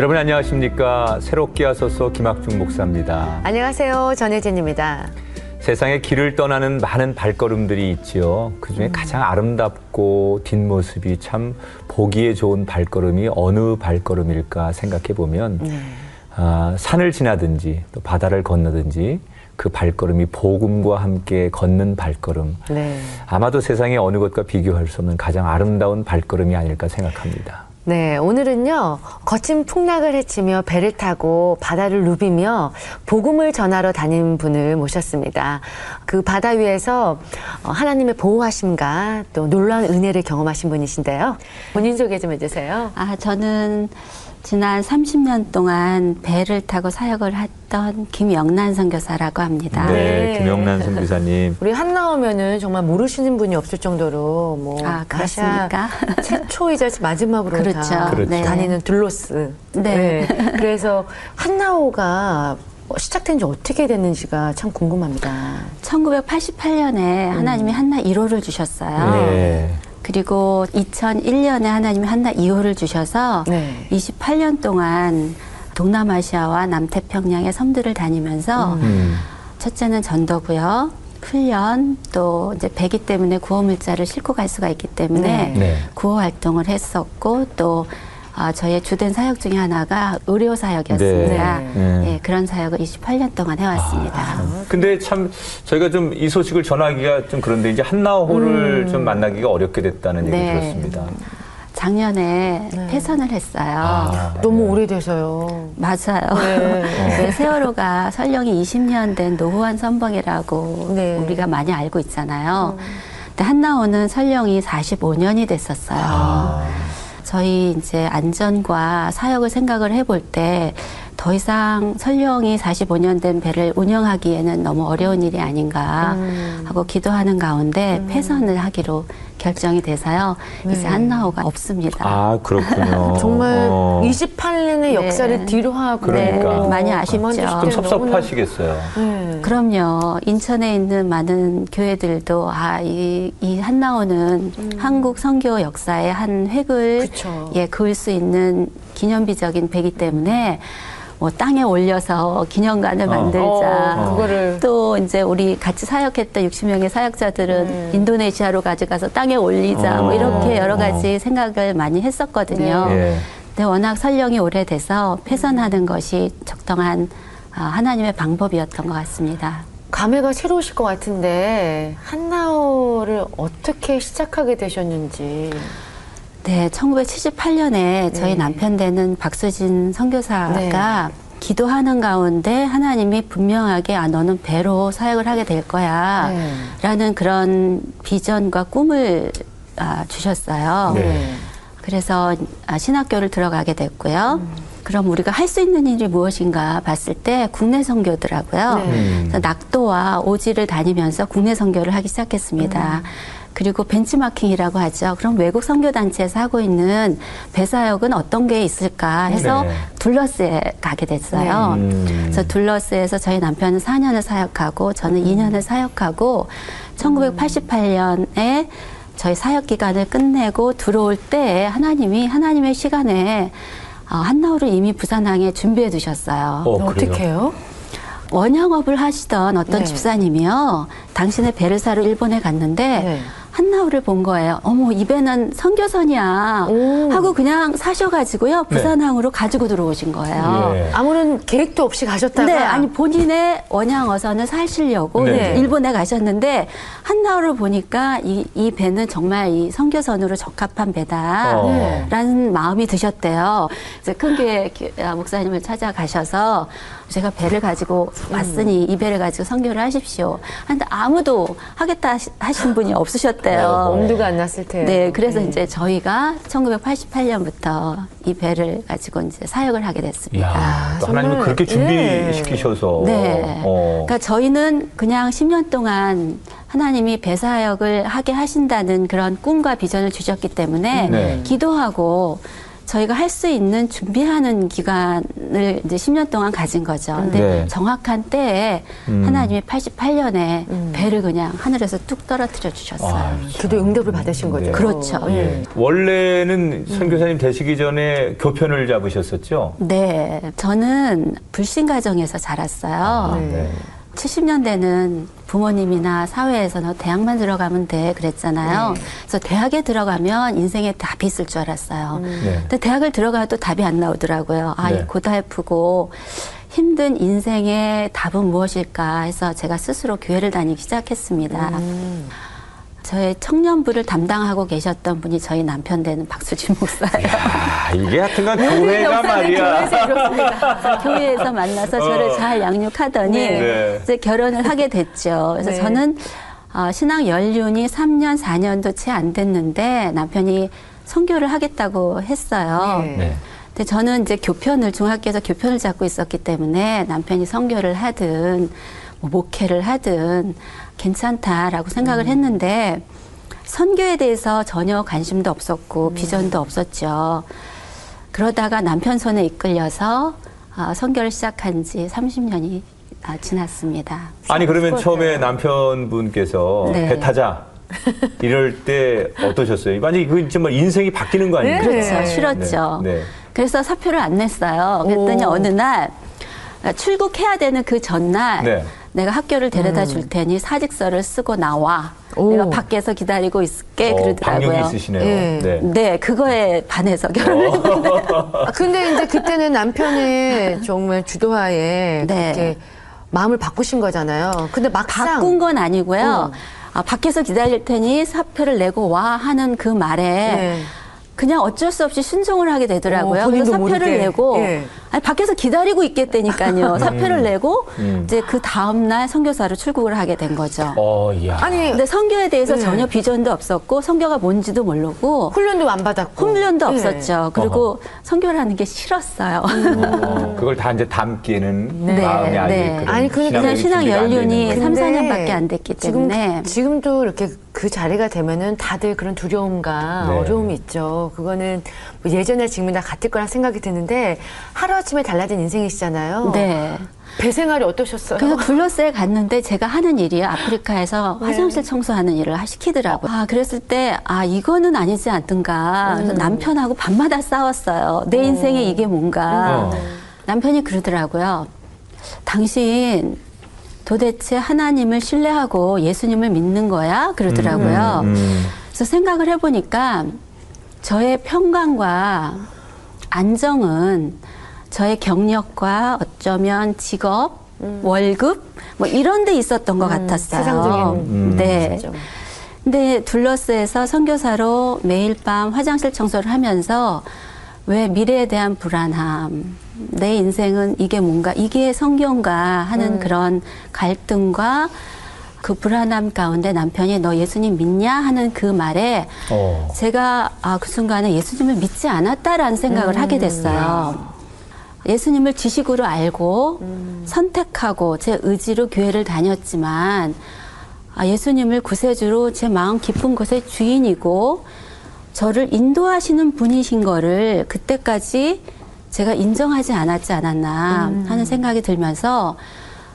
여러분 안녕하십니까. 새롭게 하소서 김학중 목사입니다. 안녕하세요. 전혜진입니다. 세상에 길을 떠나는 많은 발걸음들이 있지요. 그 중에 가장 아름답고 뒷모습이 참 보기에 좋은 발걸음이 어느 발걸음일까 생각해 보면 네. 아, 산을 지나든지 또 바다를 건너든지 그 발걸음이 복음과 함께 걷는 발걸음. 네. 아마도 세상의 어느 것과 비교할 수 없는 가장 아름다운 발걸음이 아닐까 생각합니다. 네, 오늘은요, 거친 풍랑을 헤치며 배를 타고 바다를 누비며 복음을 전하러 다닌 분을 모셨습니다. 그 바다 위에서 어, 하나님의 보호하심과 또 놀라운 은혜를 경험하신 분이신데요. 본인 소개 좀 해주세요. 아, 저는 지난 30년 동안 배를 타고 사역을 했던 김영란 선교사라고 합니다. 네, 네. 김영란 선교사님. 우리 한 나오면은 정말 모르시는 분이 없을 정도로 뭐 아, 그렇습니까? 최초이자 마지막으로 다 그렇죠. 그렇죠. 네. 다니는 둘로스. 네. 그래서 한나오가 시작된 지 어떻게 됐는지가 참 궁금합니다. 1988년에 하나님이 한나 1호를 주셨어요. 네. 그리고 2001년에 하나님이 한나 2호를 주셔서 네. 28년 동안 동남아시아와 남태평양의 섬들을 다니면서 음. 첫째는 전도고요. 훈련 또 이제 배기 때문에 구호 물자를 싣고 갈 수가 있기 때문에 네. 네. 구호 활동을 했었고 또 아, 저의 주된 사역 중에 하나가 의료 사역이었습니다. 네. 네. 예, 그런 사역을 28년 동안 해왔습니다. 근데 참 저희가 좀 이 소식을 전하기가 좀 그런데 이제 한나호를 좀 만나기가 어렵게 됐다는 얘기 네. 들었습니다. 작년에 네. 폐선을 했어요. 아, 너무 네. 오래돼서요. 맞아요. 네. 네, 세월호가 설령이 20년 된 노후한 선봉이라고 네. 우리가 많이 알고 있잖아요. 근데 한나호는 설령이 45년이 됐었어요. 아, 저희 이제 안전과 사역을 생각을 해볼 때 더 이상 설령이 45년 된 배를 운영하기에는 너무 어려운 일이 아닌가 음. 하고 기도하는 가운데 폐선을 하기로 결정이 돼서요. 네. 이제 한나호가 없습니다. 아 그렇군요. 정말 어. 28년의 네. 역사를 뒤로 하고 그러니까. 많이 아쉽죠. 좀 섭섭하시겠어요. 네. 그럼요. 인천에 있는 많은 교회들도 아, 이, 이 한나호는 한국 선교 역사의 한 획을 그쵸. 예, 그을 수 있는 기념비적인 배기 때문에 뭐 땅에 올려서 기념관을 어. 만들자. 어, 그거를 또 이제 우리 같이 사역했던 60명의 사역자들은 음. 인도네시아로 가져가서 땅에 올리자. 뭐 어. 이렇게 여러 어. 가지 생각을 많이 했었거든요. 네. 예. 근데 워낙 설령이 오래돼서 폐선하는 것이 적당한 아, 하나님의 방법이었던 것 같습니다. 감회가 새로우실 것 같은데 한나오를 어떻게 시작하게 되셨는지. 네, 1978년에 저희 네. 남편 되는 박수진 선교사가 기도하는 가운데 하나님이 분명하게 아 너는 배로 사역을 하게 될 거야 네. 라는 그런 비전과 꿈을 아, 주셨어요. 네. 그래서 아, 신학교를 들어가게 됐고요. 그럼 우리가 할 수 있는 일이 무엇인가 봤을 때 국내 선교더라고요. 네. 음. 낙도와 오지를 다니면서 국내 선교를 하기 시작했습니다. 그리고 벤치마킹이라고 하죠. 그럼 외국 선교단체에서 하고 있는 배사역은 어떤 게 있을까 해서 네. 둘러스에 가게 됐어요. 음. 그래서 둘러스에서 저희 남편은 4년을 사역하고 저는 2년을 사역하고 1988년에 저희 사역 기간을 끝내고 들어올 때 하나님이 하나님의 시간에 어, 한나홀을 이미 부산항에 준비해 두셨어요. 어? 어떻게 해요? 원영업을 하시던 어떤 네. 집사님이요. 당신의 사러 일본에 갔는데 네. 한나홀을 본 거예요. 어머 이 배는 선교선이야 오. 하고 그냥 사셔가지고요 부산항으로 가지고 들어오신 거예요. 예. 아무런 계획도 없이 가셨다가 네, 아니 본인의 원양 어선을 사시려고 네. 일본에 가셨는데 한나홀을 보니까 이, 이 배는 정말 이 선교선으로 적합한 어. 배다라는 마음이 드셨대요. 이제 큰교회 아, 목사님을 찾아가셔서 제가 배를 가지고 왔으니 이 배를 가지고 선교를 하십시오. 하는데 아무도 하겠다 하신 분이 없으셨 대요. 어. 엄두가 안 났을 테예요. 네, 그래서 이제 저희가 1988년부터 이 배를 가지고 이제 사역을 하게 됐습니다. 이야, 또 정말, 하나님은 그렇게 예. 준비시키셔서. 네. 어. 그러니까 저희는 그냥 10년 동안 하나님이 배사역을 하게 하신다는 그런 꿈과 비전을 주셨기 때문에 네. 기도하고 저희가 할 수 있는 준비하는 기간을 이제 10년 동안 가진 거죠. 근데 네. 정확한 때에 음. 하나님이 88년에 배를 그냥 하늘에서 뚝 떨어뜨려 주셨어요. 아, 기도 응답을 받으신 거죠. 네. 그렇죠. 예. 예. 원래는 선교사님 되시기 전에 교편을 잡으셨었죠? 네, 저는 불신 가정에서 자랐어요. 네. 70년대는 부모님이나 사회에서 너 대학만 들어가면 돼 그랬잖아요. 그래서 대학에 들어가면 인생에 답이 있을 줄 알았어요. 네. 근데 대학을 들어가도 답이 안 나오더라고요. 아, 네. 이 고달프고 힘든 인생의 답은 무엇일까 해서 제가 스스로 교회를 다니기 시작했습니다. 저의 청년부를 담당하고 계셨던 분이 저희 남편 되는 박수진 목사예요. 아, 이게 하여튼간 교회가 말이야. 교회에서 만나서 어. 저를 잘 양육하더니 네. 이제 결혼을 하게 됐죠. 그래서 네. 저는 어, 신앙 연륜이 3년, 4년도 채 안 됐는데 남편이 선교를 하겠다고 했어요. 네. 네. 근데 저는 이제 교편을 중학교에서 교편을 잡고 있었기 때문에 남편이 선교를 하든 뭐 목회를 하든 괜찮다라고 생각을 했는데 선교에 대해서 전혀 관심도 없었고 비전도 없었죠. 그러다가 남편 손에 이끌려서 아, 선교를 시작한 지 30년이 아, 지났습니다. 아니 그러면 처음에 남편분께서 네. 배 타자 이럴 때 어떠셨어요? 만약에 그 정말 인생이 바뀌는 거 아닙니까? 네. 그렇죠. 싫었죠. 네. 네. 그래서 사표를 안 냈어요. 그랬더니 오. 어느 날 출국해야 되는 그 전날 네. 내가 학교를 데려다 줄 테니 사직서를 쓰고 나와. 오. 내가 밖에서 기다리고 있을게 어, 그러더라고요. 방역이 있으시네요. 예. 네. 네, 그거에 반해서 결혼을 했는데 아, 근데 이제 그때는 남편의 정말 주도하에 네. 그렇게 마음을 바꾸신 거잖아요. 근데 막상 바꾼 건 아니고요. 음. 아, 밖에서 기다릴 테니 사표를 내고 와 하는 그 말에 네. 그냥 어쩔 수 없이 순종을 하게 되더라고요. 어, 그래서 사표를 모르게. 내고 예. 아니, 밖에서 기다리고 있겠다니까요. 사표를 내고 음. 이제 그 다음 날 선교사로 출국을 하게 된 거죠. 어, 야. 아니 근데 선교에 대해서 네. 전혀 비전도 없었고 선교가 뭔지도 모르고 훈련도 안 받았고 훈련도 예. 없었죠. 그리고 선교를 하는 게 싫었어요. 어, 그걸 다 이제 담기는 네, 마음이 아직 네. 아니, 그냥 그냥 신앙 연륜이 거예요. 삼, 근데 4년밖에 안 됐기 지금, 때문에. 지금 도 이렇게 그 자리가 되면은 다들 그런 두려움과 네. 어려움이 있죠. 그거는 뭐 예전에 지금이 다 같을 거라 생각이 드는데 하루 아침에 달라진 인생이시잖아요. 네. 배 생활이 어떠셨어요? 그래서 둘러싸에 갔는데 제가 하는 일이 아프리카에서 네. 화장실 청소하는 일을 하- 시키더라고요. 아, 그랬을 때, 아, 이거는 아니지 않던가. 음. 그래서 남편하고 밤마다 싸웠어요. 내 인생에 이게 뭔가. 어. 남편이 그러더라고요. 당신 도대체 하나님을 신뢰하고 예수님을 믿는 거야? 그러더라고요. 음. 그래서 생각을 해보니까 저의 평강과 안정은 저의 경력과 어쩌면 직업, 월급 뭐 이런 데 있었던 것 같았어요. 세상적인 음. 네. 진짜. 근데 둘러스에서 선교사로 매일 밤 화장실 청소를 하면서 왜 미래에 대한 불안함, 내 인생은 이게 뭔가, 이게 성경가 하는 그런 갈등과 그 불안함 가운데 남편이 너 예수님 믿냐 하는 그 말에 어. 제가 아, 그 순간에 예수님을 믿지 않았다라는 생각을 하게 됐어요. 예수님을 지식으로 알고 선택하고 제 의지로 교회를 다녔지만 아, 예수님을 구세주로 제 마음 깊은 곳의 주인이고 저를 인도하시는 분이신 거를 그때까지 제가 인정하지 않았지 않았나 하는 생각이 들면서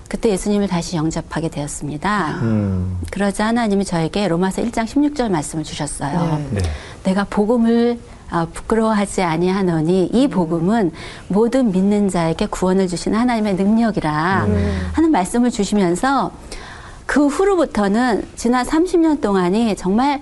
그때 예수님을 다시 영접하게 되었습니다. 음. 그러자 하나님이 저에게 로마서 1장 16절 말씀을 주셨어요. 네. 내가 복음을 아, 부끄러워하지 아니하노니 이 복음은 모든 믿는 자에게 구원을 주시는 하나님의 능력이라 하는 말씀을 주시면서 그 후로부터는 지난 30년 동안이 정말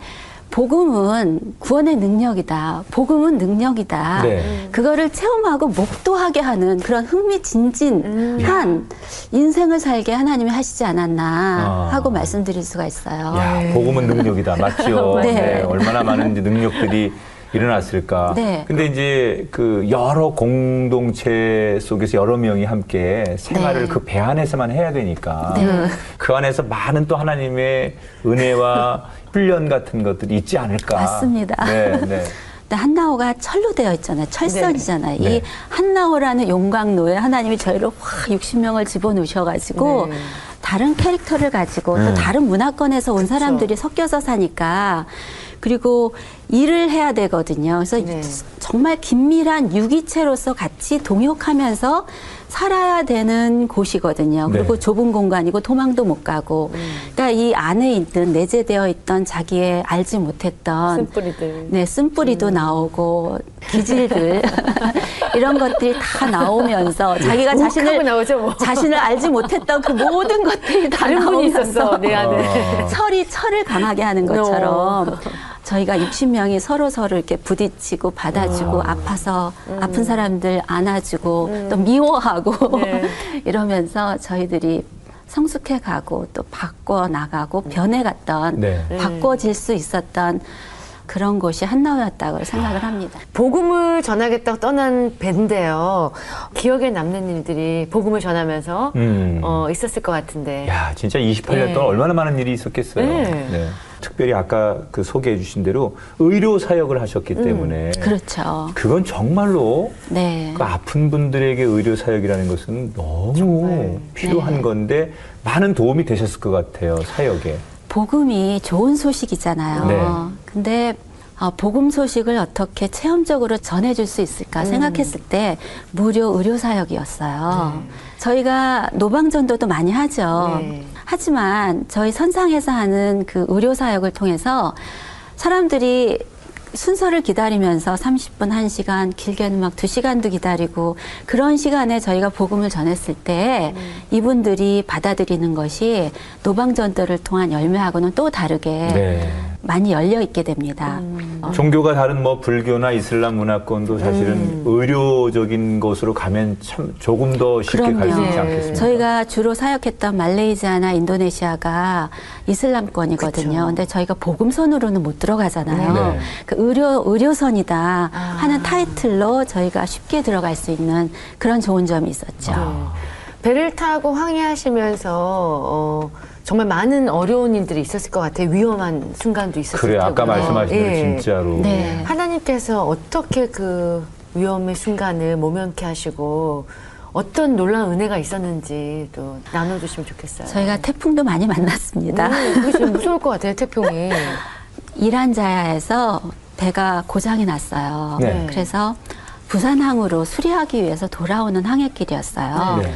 복음은 구원의 능력이다. 복음은 능력이다. 네. 그거를 체험하고 목도하게 하는 그런 흥미진진한 인생을 살게 하나님이 하시지 않았나 아. 하고 말씀드릴 수가 있어요. 야, 복음은 능력이다. 맞죠? 네. 네, 얼마나 많은 능력들이 일어났을까. 네. 근데 이제 그 여러 공동체 속에서 여러 명이 함께 생활을 네. 그배 안에서만 해야 되니까 네. 그 안에서 많은 또 하나님의 은혜와 훈련 같은 것들이 있지 않을까. 맞습니다. 네, 네. 근데 한나호가 철로 되어 있잖아요. 철선이잖아요. 네. 이 한나호라는 용광로에 하나님이 저희를 확 60명을 집어넣으셔가지고 네. 다른 캐릭터를 가지고 네. 또 다른 문화권에서 온 사람들이 섞여서 사니까 그리고 일을 해야 되거든요. 그래서 네. 정말 긴밀한 유기체로서 같이 동역하면서 살아야 되는 곳이거든요. 그리고 네. 좁은 공간이고 도망도 못 가고. 그러니까 이 안에 있던 내재되어 있던 자기의 알지 못했던 쓴뿌리들. 네, 쓴뿌리도 나오고 기질들 이런 것들이 다 나오면서 자기가 욱하고 자신을 나오죠, 뭐. 자신을 알지 못했던 그 모든 것들이 다 다른 분이 나오면서 있었어, 내 안에. 어. 철이 철을 강하게 하는 것처럼 저희가 60명이 서로 서로 이렇게 부딪히고 받아주고 아 파서 아픈 사람들 안아주고 또 미워하고 네. 이러면서 저희들이 성숙해 가고 또 바꿔 나가고 변해 갔던 네. 바꿔질 수 있었던 그런 곳이 한나우였다고 생각을 합니다. 복음을 전하겠다고 떠난 밴데요. 기억에 남는 일들이 복음을 전하면서 음. 어, 있었을 것 같은데. 야, 진짜 28년 네. 동안 얼마나 많은 일이 있었겠어요. 네. 특별히 아까 그 소개해 주신 대로 의료 사역을 하셨기 때문에 그렇죠. 그건 정말로 네. 그 아픈 분들에게 의료 사역이라는 것은 너무 필요한 네. 건데 많은 도움이 되셨을 것 같아요, 사역에. 복음이 좋은 소식이잖아요. 네. 근데 어, 복음 소식을 어떻게 체험적으로 전해줄 수 있을까 생각했을 때 무료 의료 사역이었어요. 저희가 노방전도도 많이 하죠. 네. 하지만 저희 선상에서 하는 그 의료 사역을 통해서 사람들이 순서를 기다리면서 30분, 1시간, 길게는 막 2시간도 기다리고 그런 시간에 저희가 복음을 전했을 때 이분들이 받아들이는 것이 노방전도를 통한 열매하고는 또 다르게 네. 많이 열려 있게 됩니다. 어, 종교가 다른 뭐 불교나 이슬람 문화권도 사실은 음. 의료적인 곳으로 가면 참 조금 더 쉽게 갈 수 있지 네. 않겠습니까? 저희가 주로 사역했던 말레이시아나 인도네시아가 이슬람권이거든요. 그쵸. 근데 저희가 복음선으로는 못 들어가잖아요. 네. 그 의료 의료선이다 아. 하는 타이틀로 저희가 쉽게 들어갈 수 있는 그런 좋은 점이 있었죠. 아. 배를 타고 항해하시면서 어, 정말 많은 어려운 일들이 있었을 것 같아요. 위험한 순간도 있었을 그래 테고요. 아까 말씀하신 대로 예. 진짜로 네. 하나님께서 어떻게 그 위험의 순간을 모면케 하시고 어떤 놀라운 은혜가 있었는지 또 나눠주시면 좋겠어요. 저희가 태풍도 많이 만났습니다. 음, 좀 무서울 것 같아요, 태풍이. 이란 자야에서 배가 고장이 났어요. 네. 그래서 부산항으로 수리하기 위해서 돌아오는 항해길이었어요. 네.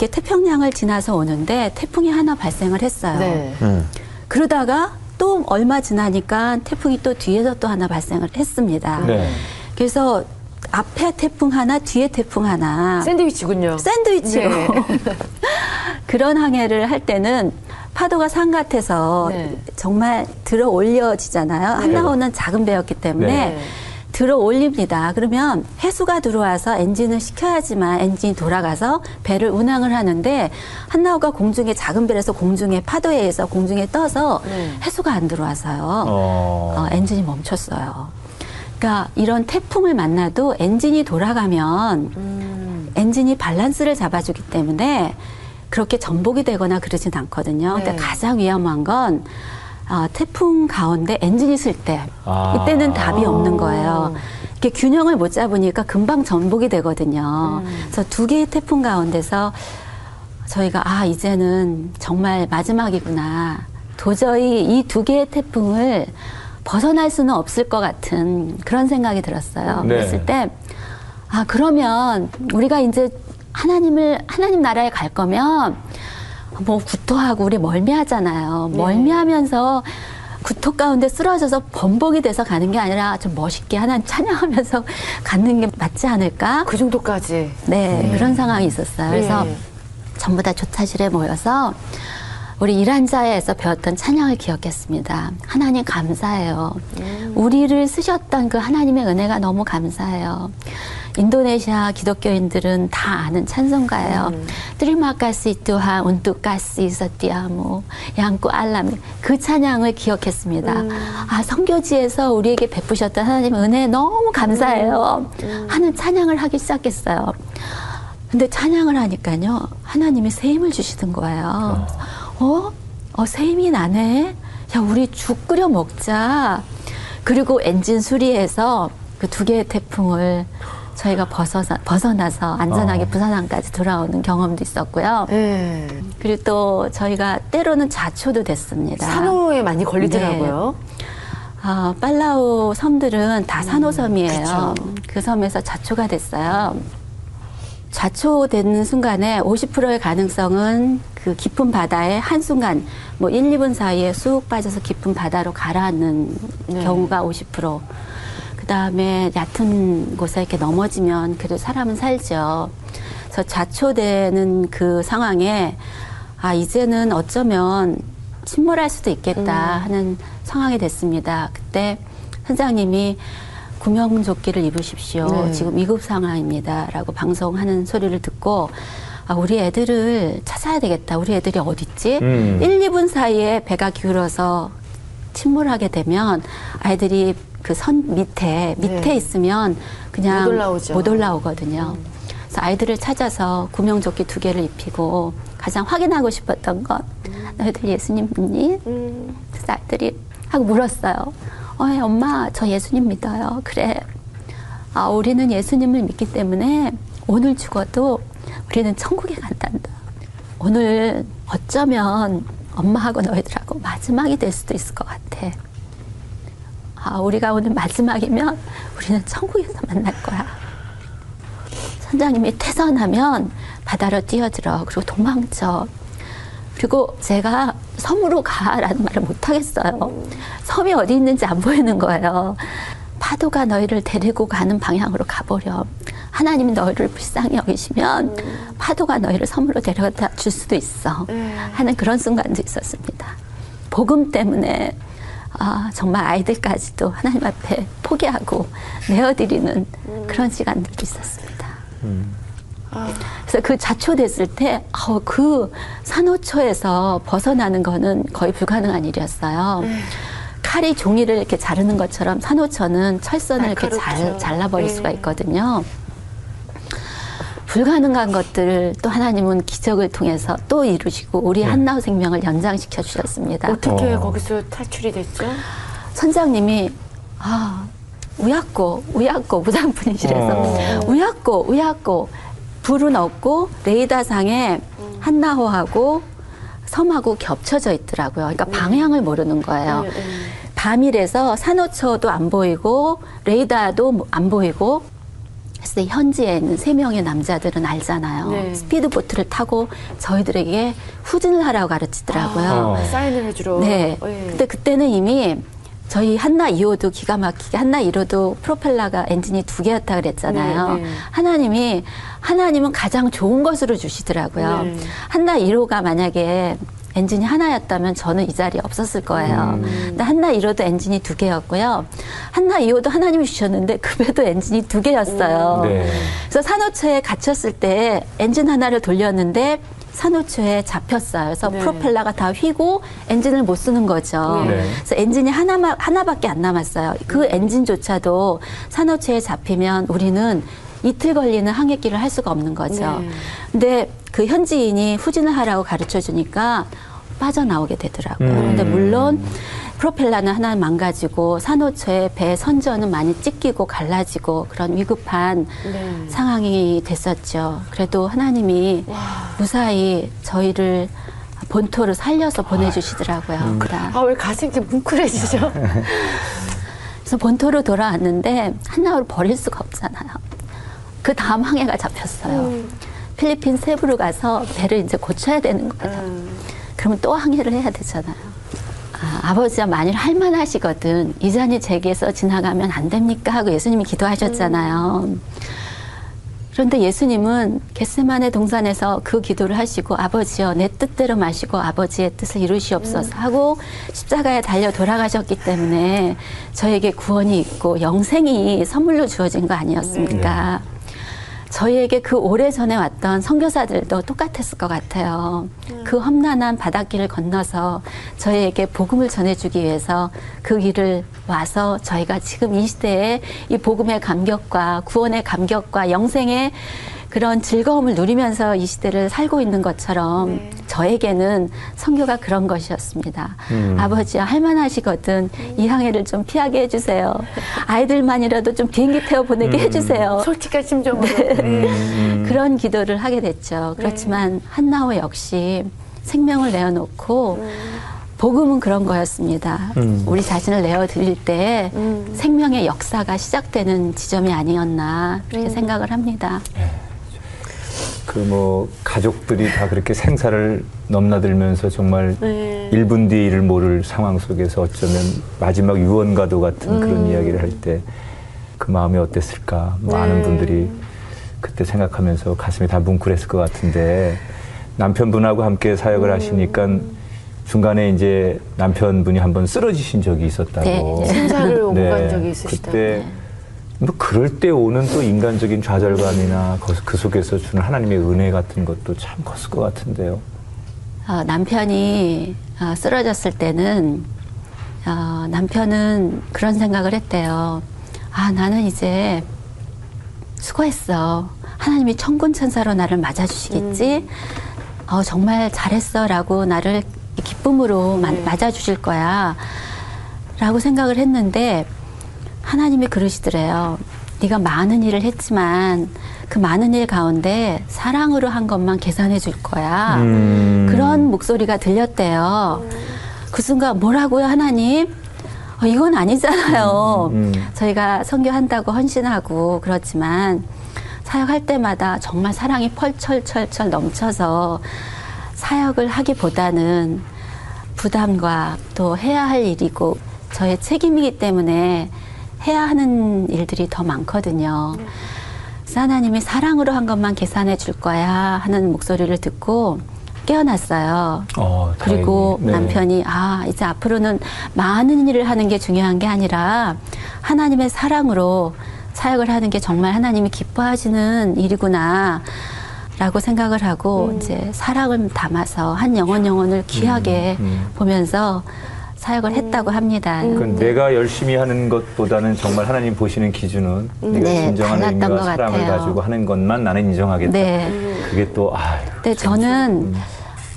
이렇게 태평양을 지나서 오는데 태풍이 하나 발생을 했어요. 네. 음. 그러다가 또 얼마 지나니까 태풍이 또 뒤에서 또 하나 발생을 했습니다. 네. 그래서 앞에 태풍 하나, 뒤에 태풍 하나. 샌드위치군요. 샌드위치로 네. 그런 항해를 할 때는 파도가 산 같아서 네. 정말 들어 올려지잖아요. 한나호는 작은 배였기 때문에 네. 들어 올립니다. 그러면 해수가 들어와서 엔진을 식혀야지만 엔진이 돌아가서 배를 운항을 하는데 한나호가 공중에 작은 배에서 공중에 파도에 의해서 공중에 떠서 네. 해수가 안 들어와서요. 어. 어, 엔진이 멈췄어요. 그러니까 이런 태풍을 만나도 엔진이 돌아가면 음. 엔진이 밸런스를 잡아주기 때문에 그렇게 전복이 되거나 그러진 않거든요. 네. 근데 가장 위험한 건 어, 태풍 가운데 엔진이 쓸 때 아. 이때는 답이 없는 거예요. 이렇게 균형을 못 잡으니까 금방 전복이 되거든요. 음. 그래서 두 개의 태풍 가운데서 저희가 아 이제는 정말 마지막이구나. 도저히 이 두 개의 태풍을 벗어날 수는 없을 것 같은 그런 생각이 들었어요. 네. 그랬을 때 아 그러면 우리가 이제 하나님을 하나님 나라에 갈 거면 뭐 구토하고 우리 멀미하잖아요. 멀미하면서 구토 가운데 쓰러져서 범벅이 돼서 가는 게 아니라 좀 멋있게 하나님 찬양하면서 가는 게 맞지 않을까? 그 정도까지. 네, 그런 상황이 있었어요. 그래서 예. 전부 다 조차실에 모여서 우리 이란자에서 배웠던 찬양을 기억했습니다. 하나님 감사해요. 우리를 쓰셨던 그 하나님의 은혜가 너무 감사해요. 인도네시아 기독교인들은 다 아는 찬송가예요. Kasih Tuhan untuk kasih setiamu yang kualami. 그 찬양을 기억했습니다. 아, 성교지에서 우리에게 베푸셨던 하나님의 은혜 너무 감사해요. 하는 찬양을 하기 시작했어요. 근데 찬양을 하니까요, 하나님이 새 힘을 주시는 거예요. 어? 어, 새 힘이 나네? 야, 우리 죽 끓여 먹자. 그리고 엔진 수리해서 그 두 개의 태풍을 저희가 벗어서, 벗어나서 안전하게 어. 부산항까지 돌아오는 경험도 있었고요. 예. 그리고 또 저희가 때로는 자초도 됐습니다. 산호에 많이 걸리더라고요. 아, 빨라우 섬들은 다 산호섬이에요. 그 섬에서 자초가 됐어요. 자초되는 순간에 50%의 가능성은 그 깊은 바다에 한순간 뭐 1, 2분 사이에 쑥 빠져서 깊은 바다로 가라앉는 경우가 50%. 그 다음에 얕은 곳에 이렇게 넘어지면 그래도 사람은 살죠. 그래서 자초되는 그 상황에 아, 이제는 어쩌면 침몰할 수도 있겠다 하는 상황이 됐습니다. 그때 선장님이 구명조끼를 입으십시오. 네. 지금 위급 상황입니다라고 방송하는 소리를 듣고 아, 우리 애들을 찾아야 되겠다. 우리 애들이 어디 있지? 음. 1, 2분 사이에 배가 기울어서 침몰하게 되면 아이들이 그 선 밑에 밑에 네. 있으면 그냥 못 올라오죠. 못 올라오거든요. 그래서 아이들을 찾아서 구명조끼 두 개를 입히고 가장 확인하고 싶었던 건 너희들 예수님 믿니? 음. 그래서 아이들이 하고 물었어요. 어, 엄마 저 예수님 믿어요. 그래. 아 우리는 예수님을 믿기 때문에 오늘 죽어도 우리는 천국에 간단다. 오늘 어쩌면 엄마하고 너희들하고 마지막이 될 수도 있을 것 같아. 아, 우리가 오늘 마지막이면 우리는 천국에서 만날 거야. 선장님이 퇴선하면 바다로 뛰어들어. 그리고 도망쳐. 그리고 제가 섬으로 가라는 말을 못 하겠어요. 섬이 어디 있는지 안 보이는 거예요. 파도가 너희를 데리고 가는 방향으로 가보렴. 하나님이 너희를 불쌍히 여기시면 파도가 너희를 섬으로 데려다 줄 수도 있어. 하는 그런 순간도 있었습니다. 복음 때문에 아, 정말 아이들까지도 하나님 앞에 포기하고 내어드리는 그런 시간들도 있었습니다. 그래서 그 자초됐을 때, 어, 그 산호초에서 벗어나는 거는 거의 불가능한 일이었어요. 칼이 종이를 이렇게 자르는 것처럼 산호초는 철선을 이렇게 잘, 날카롭죠. 잘라버릴 네. 수가 있거든요. 불가능한 것들을 또 하나님은 기적을 통해서 또 이루시고 우리 한나우 생명을 연장시켜 주셨습니다. 어떻게 어. 거기서 탈출이 됐죠? 선장님이 아 우약고 우약고 무당분이시래서 어. 우약고 우약고 불은 없고 레이더상에 한나호하고 섬하고 겹쳐져 있더라고요. 그러니까 방향을 모르는 거예요. 네, 네. 밤이라서 산호초도 안 보이고 레이더도 뭐안 보이고 그래서 현지에 있는 세 명의 남자들은 알잖아요. 네. 스피드보트를 타고 저희들에게 후진을 하라고 가르치더라고요. 어. 사인을 해주러. 네. 예. 근데 그때는 이미 저희 한나 2호도 기가 막히게 한나 1호도 프로펠러가 엔진이 두 개였다 그랬잖아요. 네, 네. 하나님이 하나님은 가장 좋은 것으로 주시더라고요. 네. 한나 1호가 만약에 엔진이 하나였다면 저는 이 자리에 없었을 거예요. 음. 근데 한나 1호도 엔진이 두 개였고요. 한나 2호도 하나님이 주셨는데 그 배도 엔진이 두 개였어요. 네. 그래서 산호초에 갇혔을 때 엔진 하나를 돌렸는데 산호초에 잡혔어요. 그래서 네. 프로펠러가 다 휘고 엔진을 못 쓰는 거죠. 네. 네. 그래서 엔진이 하나만 하나밖에 안 남았어요. 그 엔진조차도 산호초에 잡히면 우리는 이틀 걸리는 항해길을 할 수가 없는 거죠. 네. 근데 그 현지인이 후진을 하라고 가르쳐 주니까 빠져나오게 되더라고요. 음. 근데 물론 프로펠러는 하나 망가지고 산호초에 배 선전은 많이 찢기고 갈라지고 그런 위급한 네. 상황이 됐었죠. 그래도 하나님이 무사히 저희를 본토로 살려서 보내주시더라고요. 그다. 아, 왜 가슴이 이렇게 뭉클해지죠? 그래서 본토로 돌아왔는데 한나우를 버릴 수가 없잖아요. 그 다음 항해가 잡혔어요. 음. 필리핀 세부로 가서 배를 이제 고쳐야 되는 거예요. 음. 그러면 또 항해를 해야 되잖아요. 아, 아버지가 만일 할만하시거든 이 잔이 제게서 지나가면 안 됩니까 하고 예수님이 기도하셨잖아요. 그런데 예수님은 겟세만의 동산에서 그 기도를 하시고 아버지여 내 뜻대로 마시고 아버지의 뜻을 이루시옵소서 하고 십자가에 달려 돌아가셨기 때문에 저에게 구원이 있고 영생이 선물로 주어진 거 아니었습니까? 저희에게 그 오래전에 왔던 선교사들도 똑같았을 것 같아요. 그 험난한 바닷길을 건너서 저희에게 복음을 전해주기 위해서 그 길을 와서 저희가 지금 이 시대에 이 복음의 감격과 구원의 감격과 영생의 그런 즐거움을 누리면서 이 시대를 살고 있는 것처럼 네. 저에게는 선교가 그런 것이었습니다. 음. 아버지야 할만하시거든 이 항해를 좀 피하게 해주세요. 아이들만이라도 좀 비행기 태워 보내게 음. 해주세요. 솔직한 심정으로. 네. 네. 그런 기도를 하게 됐죠. 그렇지만 한나호 역시 생명을 내어놓고 복음은 그런 거였습니다. 음. 우리 자신을 내어 드릴 때 생명의 역사가 시작되는 지점이 아니었나 그렇게 생각을 합니다. 그 뭐 가족들이 다 그렇게 생사를 넘나들면서 정말 네. 1분 뒤를 모를 상황 속에서 어쩌면 마지막 유언과도 같은 그런 이야기를 할 때 그 마음이 어땠을까 뭐 아는 네. 분들이 그때 생각하면서 가슴이 다 뭉클했을 것 같은데 남편분하고 함께 사역을 하시니까 중간에 이제 남편분이 한번 쓰러지신 적이 있었다고 네. 심사를 옮간 적이 있으시다고. 그때 뭐 그럴 때 오는 또 인간적인 좌절감이나 그- 그 속에서 주는 하나님의 은혜 같은 것도 참 컸을 것 같은데요. 어, 남편이 어, 쓰러졌을 때는 어, 남편은 그런 생각을 했대요. 아 나는 이제 수고했어. 하나님이 천군 천사로 나를 맞아주시겠지. 어, 정말 잘했어라고 나를 기쁨으로 마- 맞아주실 거야. 라고 생각을 했는데 하나님이 그러시더래요. 네가 많은 일을 했지만 그 많은 일 가운데 사랑으로 한 것만 계산해 줄 거야. 음. 그런 목소리가 들렸대요. 그 순간 뭐라고요, 하나님? 어, 이건 아니잖아요. 음. 저희가 선교한다고 헌신하고 그렇지만 사역할 때마다 정말 사랑이 펄철철철 넘쳐서 사역을 하기보다는 부담과 또 해야 할 일이고 저의 책임이기 때문에 해야 하는 일들이 더 많거든요. 그래서 하나님이 사랑으로 한 것만 계산해 줄 거야 하는 목소리를 듣고 깨어났어요. 어, 그리고. 네. 남편이 아 이제 앞으로는 많은 일을 하는 게 중요한 게 아니라 하나님의 사랑으로 사역을 하는 게 정말 하나님이 기뻐하시는 일이구나. 라고 생각을 하고 이제 사랑을 담아서 한 영혼 영혼을 귀하게 음. 보면서 사역을 했다고 합니다. 그 내가 열심히 하는 것보다는 정말 하나님 보시는 기준은 내가 네, 진정한 의미와 것 사랑을 같아요. 가지고 하는 것만 나는 인정하겠다. 네. 그게 또 아유. 근데 저는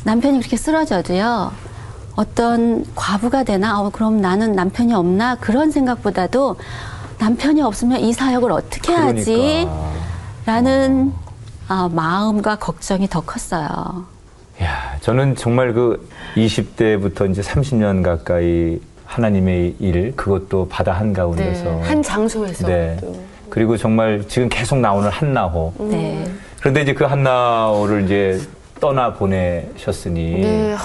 남편이 그렇게 쓰러져도요. 어떤 과부가 되나? 어, 그럼 나는 남편이 없나? 그런 생각보다도 남편이 없으면 이 사역을 어떻게 하지? 그러니까. 라는 아, 마음과 걱정이 더 컸어요. 야, 저는 정말 그 20대부터 이제 30년 가까이 하나님의 일 그것도 바다 한 가운데서 네. 한 장소에서. 네. 또. 그리고 정말 지금 계속 나오는 한나호. 네. 그런데 이제 그 한나호를 이제 떠나 보내셨으니 네.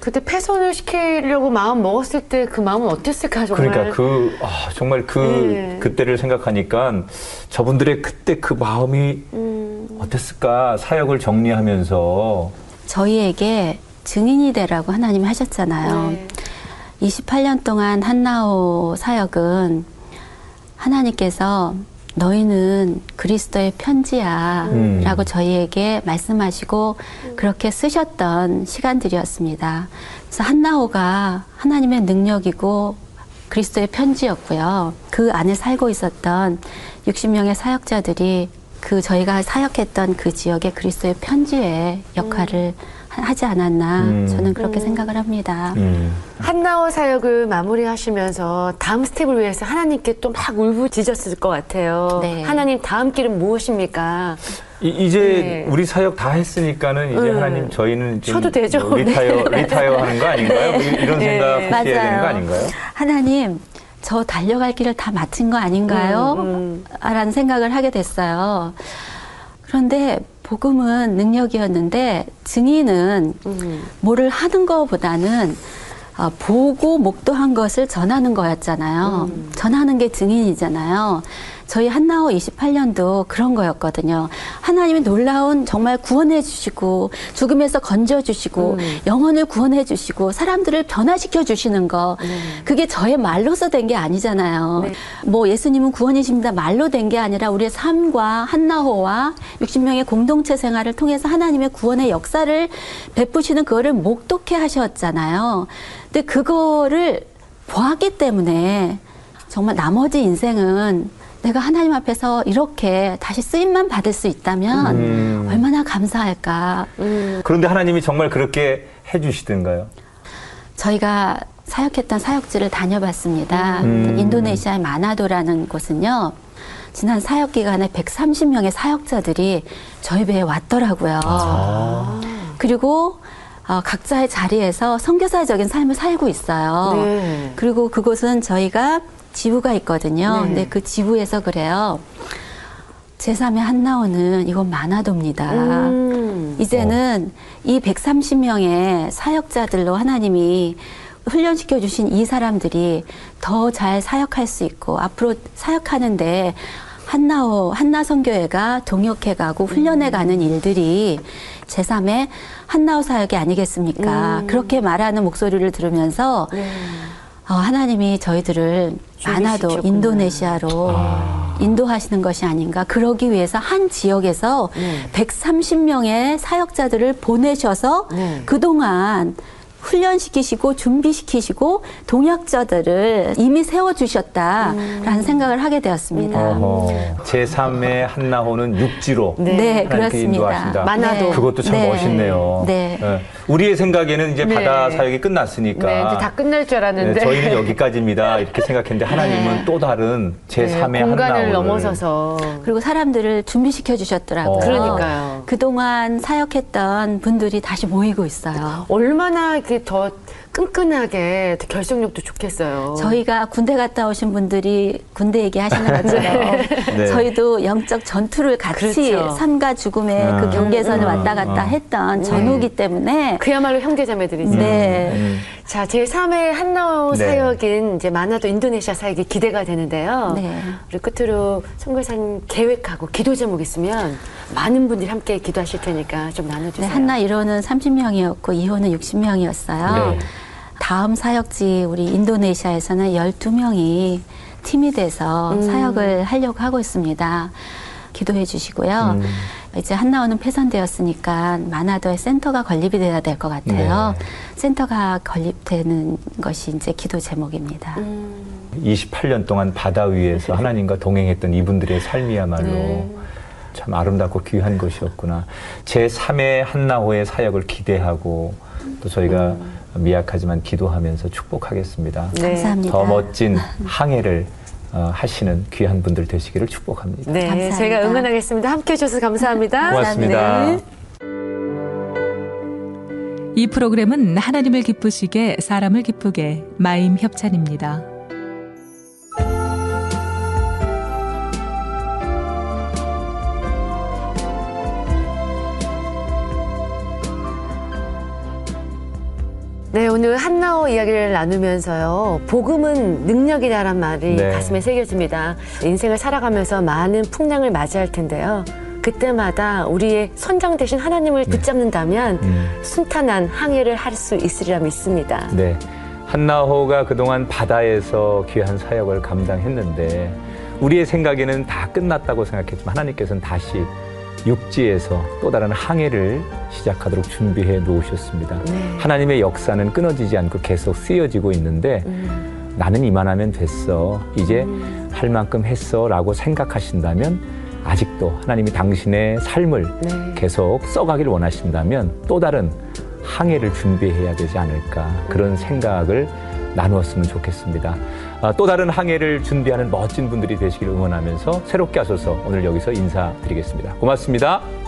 그때 폐선을 시키려고 마음 먹었을 때 그 마음은 어땠을까 정말. 그러니까 그 아, 정말 그 네. 그때를 생각하니까 저분들의 그때 그 마음이 음. 어땠을까 사역을 정리하면서 저희에게 증인이 되라고 하나님이 하셨잖아요. 네. 28년 동안 한나호 사역은 하나님께서 너희는 그리스도의 편지야 음. 라고 저희에게 말씀하시고 그렇게 쓰셨던 시간들이었습니다. 그래서 한나호가 하나님의 능력이고 그리스도의 편지였고요. 그 안에 살고 있었던 60명의 사역자들이 그 저희가 사역했던 그 지역의 그리스도의 편지의 역할을 하- 하지 않았나 음. 저는 그렇게 생각을 합니다. 음, 한나호 사역을 마무리하시면서 다음 스텝을 위해서 하나님께 또 막 울부짖었을 것 같아요. 네. 하나님 다음 길은 무엇입니까? 이, 제 네. 우리 사역 다 했으니까는 이제 음. 하나님 저희는 좀 쉬어도 되죠. 뭐 retire retire 하는 거 아닌가요? 뭐 이런 네. 생각 해야 되는 거. 아닌가요? 하나님, 저 달려갈 길을 다 마친 거 아닌가요? 음, 음. 라는 생각을 하게 됐어요. 그런데 복음은 능력이었는데 증인은 음. 뭐를 하는 것보다는 어, 보고 목도한 것을 전하는 거였잖아요. 전하는 게 증인이잖아요. 저희 한나호 28년도 그런 거였거든요. 하나님이 놀라운 정말 구원해 주시고 죽음에서 건져 주시고 영혼을 구원해 주시고 사람들을 변화시켜 주시는 거. 그게 저의 말로서 된 게 아니잖아요. 네. 뭐 예수님은 구원이십니다. 말로 된 게 아니라 우리의 삶과 한나호와 60명의 공동체 생활을 통해서 하나님의 구원의 역사를 베푸시는 그거를 목독해 하셨잖아요. 근데 그거를 보았기 때문에 정말 나머지 인생은 내가 하나님 앞에서 이렇게 다시 쓰임만 받을 수 있다면 음. 얼마나 감사할까. 그런데 하나님이 정말 그렇게 해주시던가요? 저희가 사역했던 사역지를 다녀봤습니다. 음. 인도네시아의 마나도라는 곳은요. 지난 사역 기간에 130명의 사역자들이 저희 배에 왔더라고요. 아. 그리고 어, 각자의 자리에서 선교사적인 삶을 살고 있어요. 네. 그리고 그곳은 저희가 지부가 있거든요. 네. 근데 그 지부에서 그래요. 제3의 한나오는 이건 만화도입니다. 음. 이제는 이 130명의 사역자들로 하나님이 훈련시켜 주신 이 사람들이 더 잘 사역할 수 있고 앞으로 사역하는데 한나호 한나 선교회가 동역해 가고 훈련해 가는 일들이 제3의 한나호 사역이 아니겠습니까? 그렇게 말하는 목소리를 들으면서 네. 어, 하나님이 저희들을 많아도. 인도네시아로 아. 인도하시는 것이 아닌가. 그러기 위해서 한 지역에서 네. 130명의 사역자들을 보내셔서 네. 그동안 훈련시키시고 준비시키시고 동역자들을 이미 세워주셨다라는 생각을 하게 되었습니다. 어허. 제3의 한나호는 육지로 네. 네, 그렇습니다. 인도하신다. 만화도. 그것도 참 네. 멋있네요. 네. 예. 우리의 생각에는 이제 네. 바다 사역이 끝났으니까 네, 이제 다 끝날 줄 알았는데. 네, 저희는 여기까지입니다. 이렇게 생각했는데 하나님은 네. 또 다른 제3의 네, 한나호를 공간을 넘어서서. 그리고 사람들을 준비시켜 주셨더라고요. 어. 그러니까요. 그동안 사역했던 분들이 다시 모이고 있어요. 얼마나 이렇게 더 끈끈하게 더 결속력도 좋겠어요. 저희가 군대 갔다 오신 분들이 군대 얘기하시는 것처럼 네. 저희도 영적 전투를 같이 그렇죠. 삶과 죽음의 음. 그 경계선을 음. 왔다 갔다 음. 했던 전우기 때문에 그야말로 형제자매들이죠. 네. 음. 자, 제3의 한나오 네. 사역인 이제 마나도 인도네시아 사역이 기대가 되는데요. 네. 우리 끝으로 송교사님 계획하고 기도 제목 있으면 많은 분들이 함께 기도하실 테니까 좀 네, 나눠주세요. 한나 1호는 30명이었고 2호는 60명이었어요. 네. 다음 사역지 우리 인도네시아에서는 12명이 팀이 돼서 음. 사역을 하려고 하고 있습니다. 기도해 주시고요. 음. 이제 한나오는 폐선되었으니까 마나도에 센터가 건립이 돼야 될 것 같아요. 네. 센터가 건립되는 것이 이제 기도 제목입니다. 음. 28년 동안 바다 위에서 하나님과 동행했던 이분들의 삶이야말로 네. 참 아름답고 귀한 것이었구나. 제3의 한나호의 사역을 기대하고 또 저희가 미약하지만 기도하면서 축복하겠습니다. 네. 감사합니다. 더 멋진 항해를 어, 하시는 귀한 분들 되시기를 축복합니다. 네, 감사합니다. 제가 응원하겠습니다. 함께 해주셔서 감사합니다. 고맙습니다. 네. 이 프로그램은 하나님을 기쁘시게 사람을 기쁘게 마임 협찬입니다. 네, 오늘 한나오 이야기를 나누면서요. 복음은 능력이다란 말이 네. 가슴에 새겨집니다. 인생을 살아가면서 많은 풍랑을 맞이할 텐데요. 그때마다 우리의 선장 대신 하나님을 붙잡는다면 음. 순탄한 항해를 할 수 있으리라 믿습니다. 네. 한나호가 그동안 바다에서 귀한 사역을 감당했는데 우리의 생각에는 다 끝났다고 생각했지만 하나님께서는 다시 육지에서 또 다른 항해를 시작하도록 준비해 놓으셨습니다. 네. 하나님의 역사는 끊어지지 않고 계속 쓰여지고 있는데 음, 나는 이만하면 됐어. 이제 할 만큼 했어. 라고 생각하신다면 아직도 하나님이 당신의 삶을 네. 계속 써가길 원하신다면 또 다른 항해를 준비해야 되지 않을까 그런 생각을 나누었으면 좋겠습니다. 아, 또 다른 항해를 준비하는 멋진 분들이 되시길 응원하면서 새롭게 하소서 오늘 여기서 인사드리겠습니다. 고맙습니다.